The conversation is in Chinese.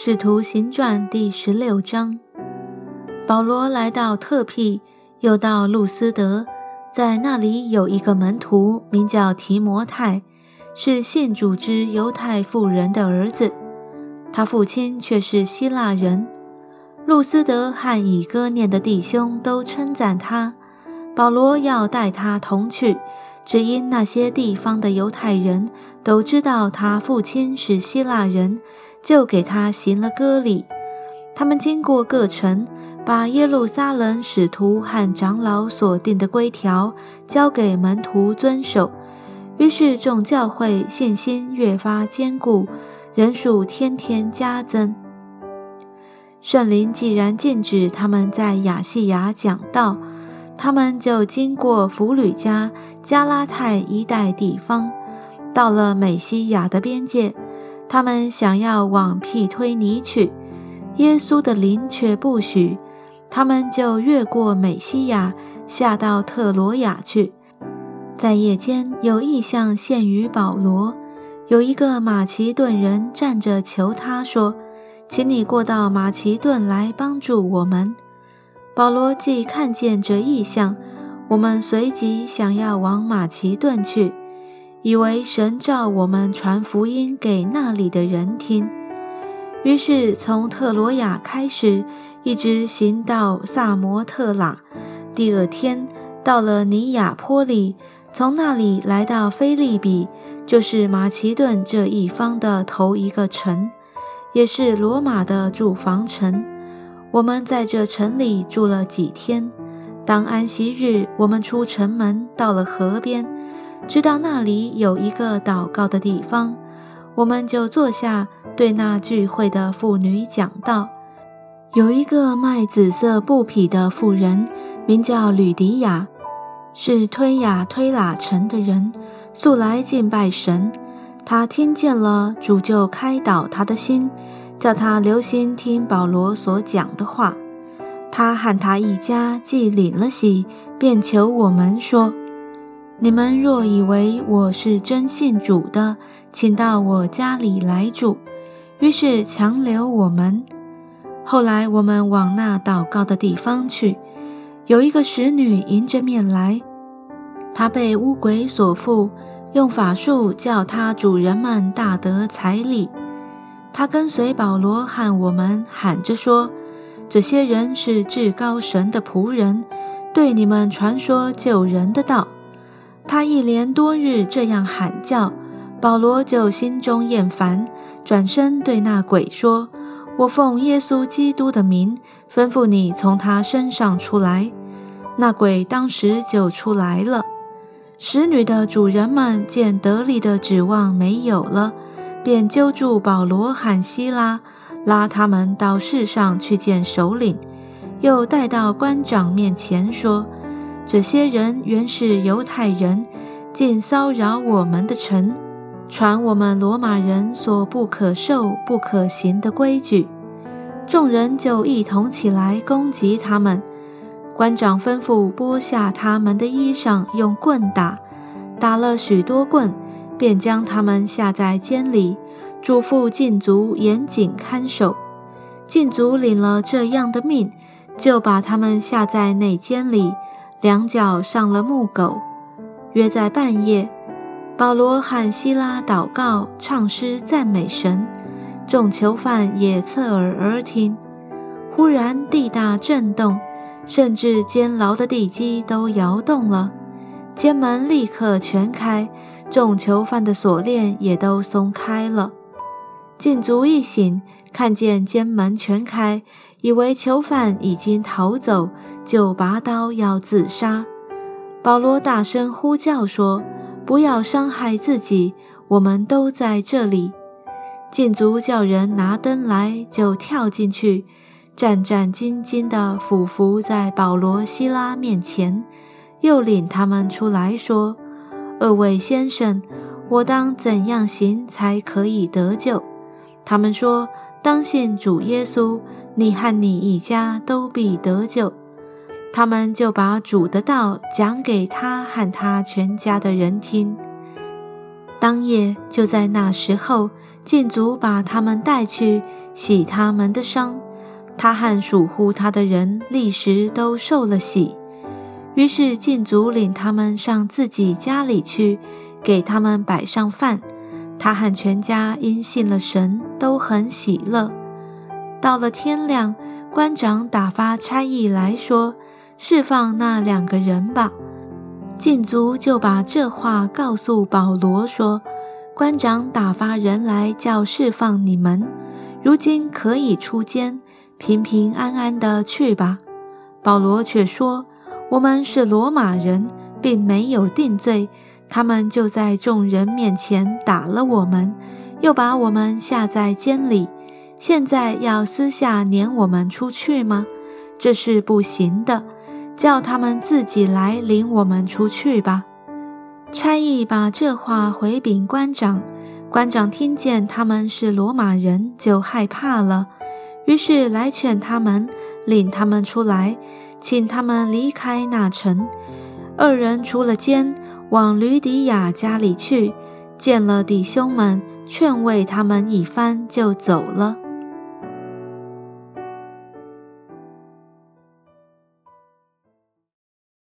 使徒行传第十六章，保罗来到特庇，又到路斯德，在那里有一个门徒，名叫提摩太，是信主之犹太妇人的儿子，他父亲却是希腊人。路斯德和以哥念的弟兄都称赞他，保罗要带他同去，只因那些地方的犹太人都知道他父亲是希腊人。就给他行了割礼。他们经过各城，把耶路撒冷使徒和长老所定的规条交给门徒遵守。于是众教会信心越发坚固，人数天天加增。圣灵既然禁止他们在亚细亚讲道，他们就经过弗吕加、加拉太一带地方，到了美西亚的边界。他们想要往庇推尼去，耶稣的灵却不许。他们就越过美西亚，下到特罗亚去。在夜间，有异象现于保罗，有一个马其顿人站着求他说：“请你过到马其顿来帮助我们。”保罗既看见这异象，我们随即想要往马其顿去。以为神召我们传福音给那里的人听，于是从特罗亚开始，一直行到萨摩特拉。第二天到了尼亚坡里，从那里来到菲利比，就是马其顿这一方的头一个城，也是罗马的住房城。我们在这城里住了几天。当安息日，我们出城门，到了河边。知道那里有一个祷告的地方，我们就坐下，对那聚会的妇女讲道。有一个卖紫色布匹的妇人，名叫吕迪亚，是推雅推拉城的人，素来敬拜神。他听见了主，就开导他的心，叫他留心听保罗所讲的话。他和他一家既领了喜，便求我们说。你们若以为我是真信主的，请到我家里来住。于是强留我们。后来我们往那祷告的地方去，有一个使女迎着面来，她被乌鬼所附，用法术叫她主人们大得财礼。她跟随保罗和我们喊着说：“这些人是至高神的仆人，对你们传说救人的道。”他一连多日这样喊叫，保罗就心中厌烦，转身对那鬼说：“我奉耶稣基督的名，吩咐你从他身上出来。”那鬼当时就出来了。使女的主人们见得力的指望没有了，便揪住保罗和希拉，拉他们到市上去见首领，又带到官长面前说。这些人原是犹太人，竟骚扰我们的城，传我们罗马人所不可受、不可行的规矩。众人就一同起来攻击他们。官长吩咐剥下他们的衣裳，用棍打，打了许多棍，便将他们下在监里，嘱咐禁足严谨看守。禁足领了这样的命，就把他们下在内监里。两脚上了木狗，约在半夜，保罗和希拉祷告、唱诗、赞美神，众囚犯也侧耳而听。忽然地大震动，甚至监牢的地基都摇动了，监门立刻全开，众囚犯的锁链也都松开了。禁足一醒，看见监门全开，以为囚犯已经逃走。就拔刀要自杀，保罗大声呼叫说：“不要伤害自己，我们都在这里。”禁足叫人拿灯来，就跳进去，战战兢兢地俯伏在保罗、希拉面前，又领他们出来说：“二位先生，我当怎样行才可以得救？”他们说：“当信主耶稣，你和你一家都必得救。”他们就把主的道讲给他和他全家的人听。当夜就在那时候，禁足把他们带去，洗他们的伤。他和属乎他的人立时都受了洗。于是禁足领他们上自己家里去，给他们摆上饭。他和全家因信了神，都很喜乐。到了天亮，官长打发差役来说：“释放那两个人吧。”禁足就把这话告诉保罗说：“官长打发人来叫释放你们，如今可以出监，平平安安的去吧。”保罗却说：“我们是罗马人，并没有定罪。”他们就在众人面前打了我们，又把我们下在监里。现在要私下撵我们出去吗？这是不行的。叫他们自己来领我们出去吧。差役把这话回禀官长，官长听见他们是罗马人，就害怕了，于是来劝他们，领他们出来，请他们离开那城。二人出了监。往吕底亚家里去，见了弟兄们，劝慰他们一番，就走了。